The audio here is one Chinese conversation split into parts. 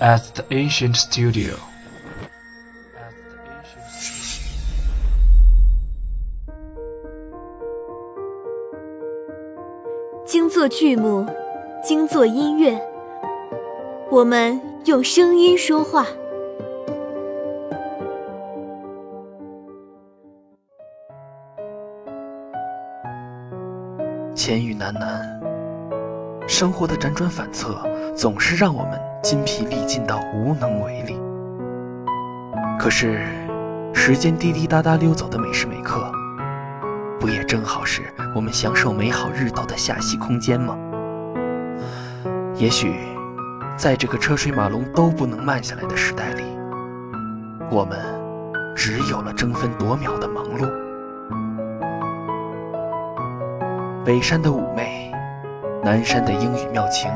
at the ancient studio. 精作剧目，精作音乐，我们用声音说话。千语难难，生活的辗转反侧总是让我们筋疲力尽到无能为力。可是，时间滴滴答答溜走的每时每刻，不也正好是我们享受美好日头的下息空间吗？也许，在这个车水马龙都不能慢下来的时代里，我们只有了争分夺秒的忙碌。北山的妩媚，南山的英语妙情，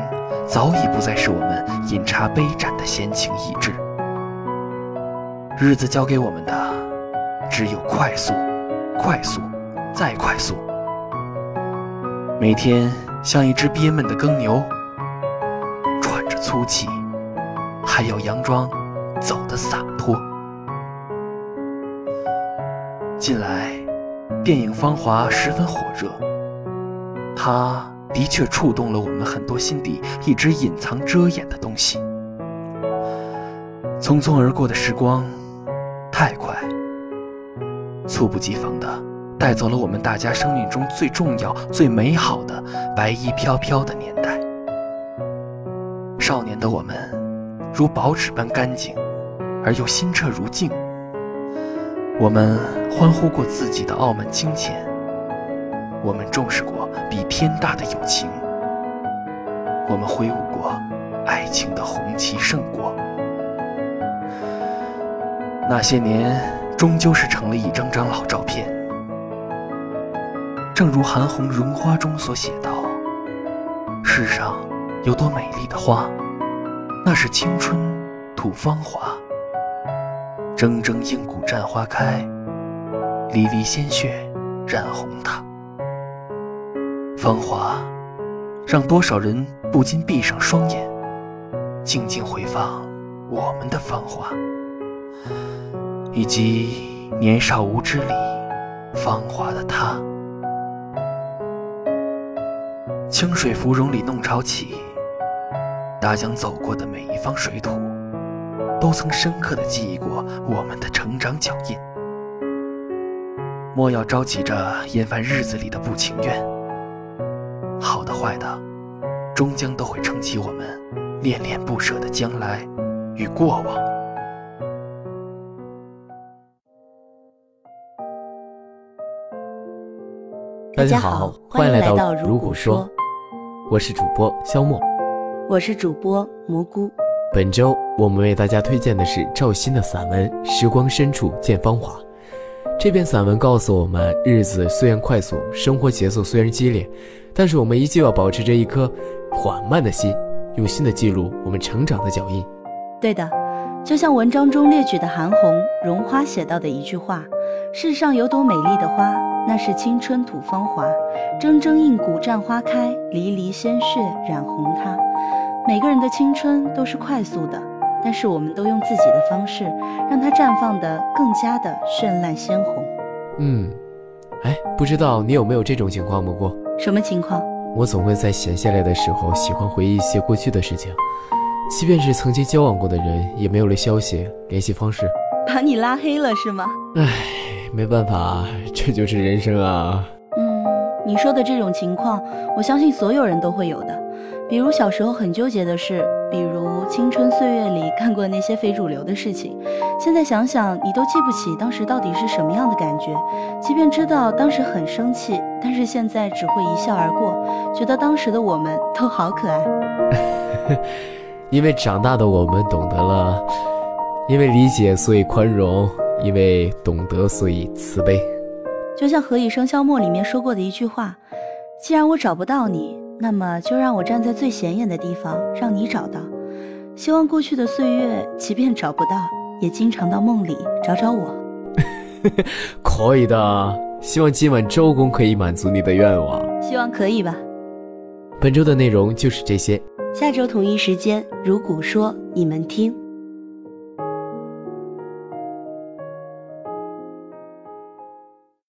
早已不再是我们饮茶杯盏的闲情逸致。日子教给我们的，只有快速、快速、再快速。每天像一只憋闷的耕牛，喘着粗气，还要佯装走得洒脱。近来，电影《芳华》十分火热。它的确触动了我们很多心底一直隐藏遮掩的东西。匆匆而过的时光，太快，猝不及防的带走了我们大家生命中最重要、最美好的白衣飘飘的年代。少年的我们，如薄纸般干净，而又心澈如镜。我们欢呼过自己的傲慢清浅。我们重视过比天大的友情，我们挥舞过爱情的红旗胜过。那些年，终究是成了一张张老照片。正如韩红《绒花》中所写道：“世上有朵美丽的花，那是青春吐芳华。铮铮硬骨绽花开，漓漓鲜血染红它。”芳华，让多少人不禁闭上双眼，静静回放我们的芳华，以及年少无知里芳华的他。清水芙蓉里弄潮起，大江走过的每一方水土，都曾深刻的记忆过我们的成长脚印。莫要朝起着厌烦日子里的不情愿。好的坏的，终将都会撑起我们恋恋不舍的将来与过往。大家好，欢迎来到《如果说》，我是主播肖墨，我是主播蘑菇。本周我们为大家推荐的是赵鑫的散文《时光深处见芳华》。这篇散文告诉我们，日子虽然快速，生活节奏虽然激烈。但是我们依旧要保持着一颗缓慢的心，用心的记录我们成长的脚印。对的，就像文章中列举的韩红《绒花》写到的一句话：“世上有朵美丽的花，那是青春吐芳华。铮铮硬骨绽花开，漓漓鲜血染红它。”每个人的青春都是快速的，但是我们都用自己的方式，让它绽放得更加的绚烂鲜红。嗯，哎，不知道你有没有这种情况蘑菇？什么情况？我总会在闲下来的时候，喜欢回忆一些过去的事情，即便是曾经交往过的人，也没有了消息、联系方式，把你拉黑了是吗？唉，没办法，这就是人生啊。你说的这种情况，我相信所有人都会有的。比如小时候很纠结的事，比如青春岁月里干过那些非主流的事情，现在想想你都记不起当时到底是什么样的感觉。即便知道当时很生气，但是现在只会一笑而过，觉得当时的我们都好可爱。因为长大的我们懂得了，因为理解所以宽容，因为懂得所以慈悲。就像《何以笙箫默》里面说过的一句话：“既然我找不到你。”那么就让我站在最显眼的地方，让你找到。希望过去的岁月，即便找不到，也经常到梦里找找我。可以的，希望今晚周公可以满足你的愿望。希望可以吧。本周的内容就是这些，下周同一时间，如古说，你们听。